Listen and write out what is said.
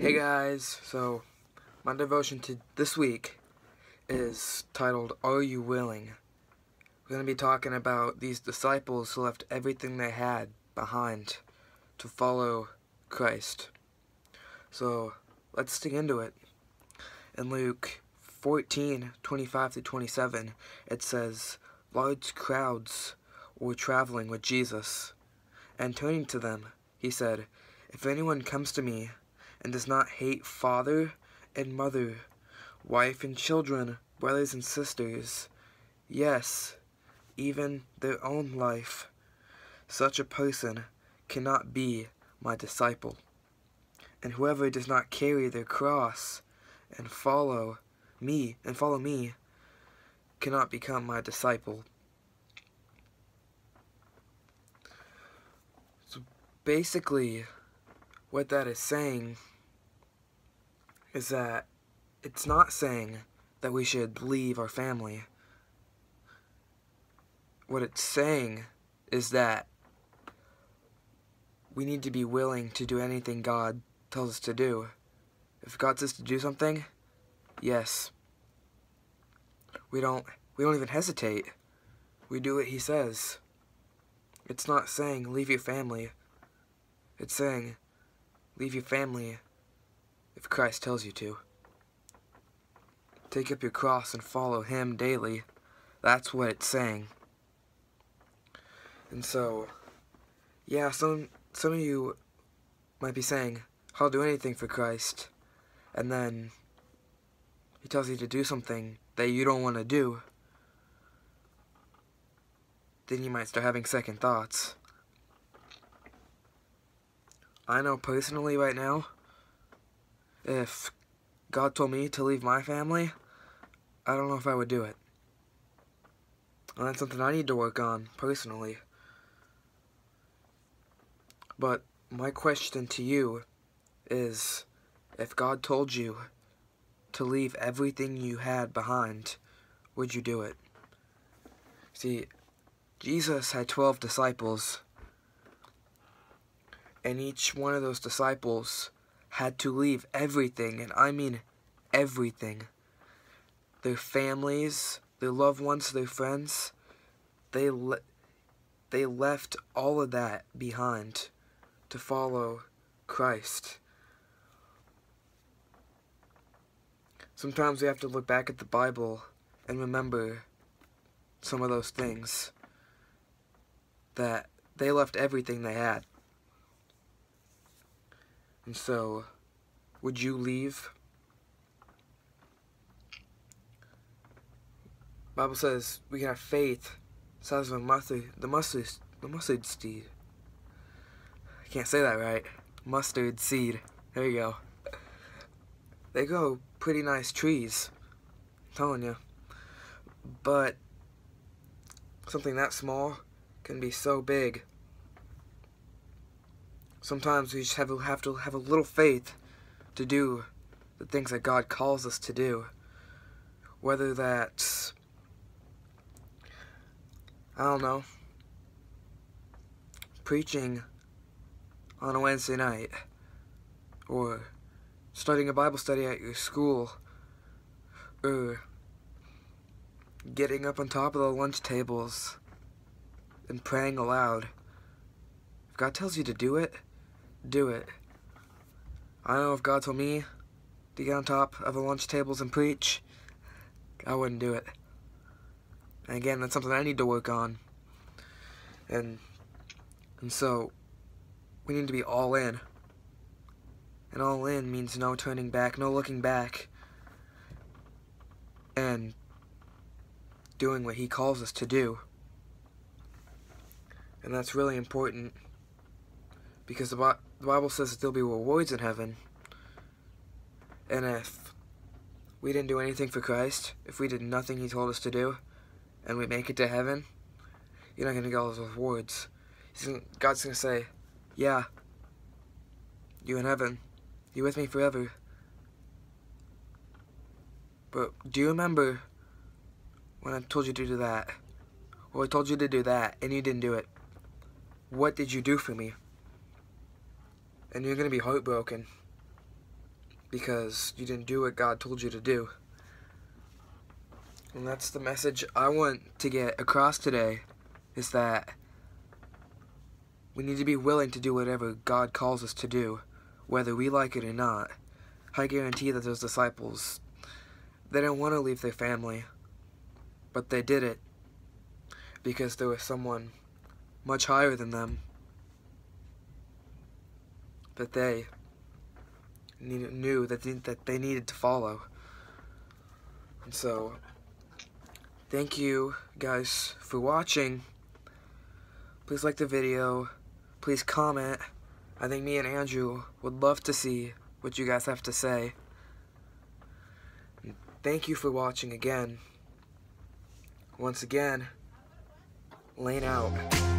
Hey guys, so my devotion to this week is titled Are You Willing? We're going to be talking about these disciples who left everything they had behind to follow Christ. So let's dig into it. In Luke 14 25 to 27, it says, Large crowds were traveling with Jesus, and turning to them, he said, If anyone comes to me and does not hate father and mother, wife and children, brothers and sisters, yes, even their own life, such a person cannot be my disciple. And whoever does not carry their cross and follow me and follow me cannot become my disciple. So basically what that is saying is that it's not saying that we should leave our family. What it's saying is that we need to be willing to do anything God tells us to do. If God says to do something, yes. We don't we don't even hesitate. We do what he says. It's not saying leave your family. It's saying leave your family if Christ tells you to. Take up your cross and follow him daily. That's what it's saying. And so, yeah, some some of you might be saying, I'll do anything for Christ. And then he tells you to do something that you don't want to do. Then you might start having second thoughts. I know personally right now, if God told me to leave my family, I don't know if I would do it. And that's something I need to work on personally. But my question to you is if God told you to leave everything you had behind, would you do it? See, Jesus had 12 disciples, and each one of those disciples had to leave everything, and I mean everything. Their families, their loved ones, their friends, they le they left all of that behind to follow Christ. Sometimes we have to look back at the Bible and remember some of those things that they left everything they had. And so, would you leave? Bible says we can have faith size of a mustard, the mustard, the mustard seed. I can't say that right. Mustard seed. There you go. They grow pretty nice trees. I'm telling you. But something that small can be so big. Sometimes we just have to have, to have a little faith to do the things that God calls us to do. Whether that's, I don't know, preaching on a Wednesday night, or starting a Bible study at your school, or getting up on top of the lunch tables and praying aloud. If God tells you to do it, do it. I know if God told me to get on top of the lunch tables and preach, I wouldn't do it. And again, that's something I need to work on. And and so we need to be all in. And all in means no turning back, no looking back. And doing what he calls us to do. And that's really important because the, the Bible says that there'll be rewards in heaven. And if we didn't do anything for Christ, if we did nothing he told us to do, and we make it to heaven, you're not going to get all those rewards. God's going to say, yeah, you in heaven, You're with me forever. But do you remember when I told you to do that? Or I told you to do that, and you didn't do it? What did you do for me? And you're going to be heartbroken. because you didn't do what God told you to do. And that's the message I want to get across today is that we need to be willing to do whatever God calls us to do, whether we like it or not. I guarantee that those disciples, they didn't want to leave their family, but they did it because there was someone much higher than them that they knew that they, that they needed to follow. And so, thank you guys for watching. Please like the video. Please comment. I think me and Andrew would love to see what you guys have to say. And thank you for watching again. Once again, Lane out.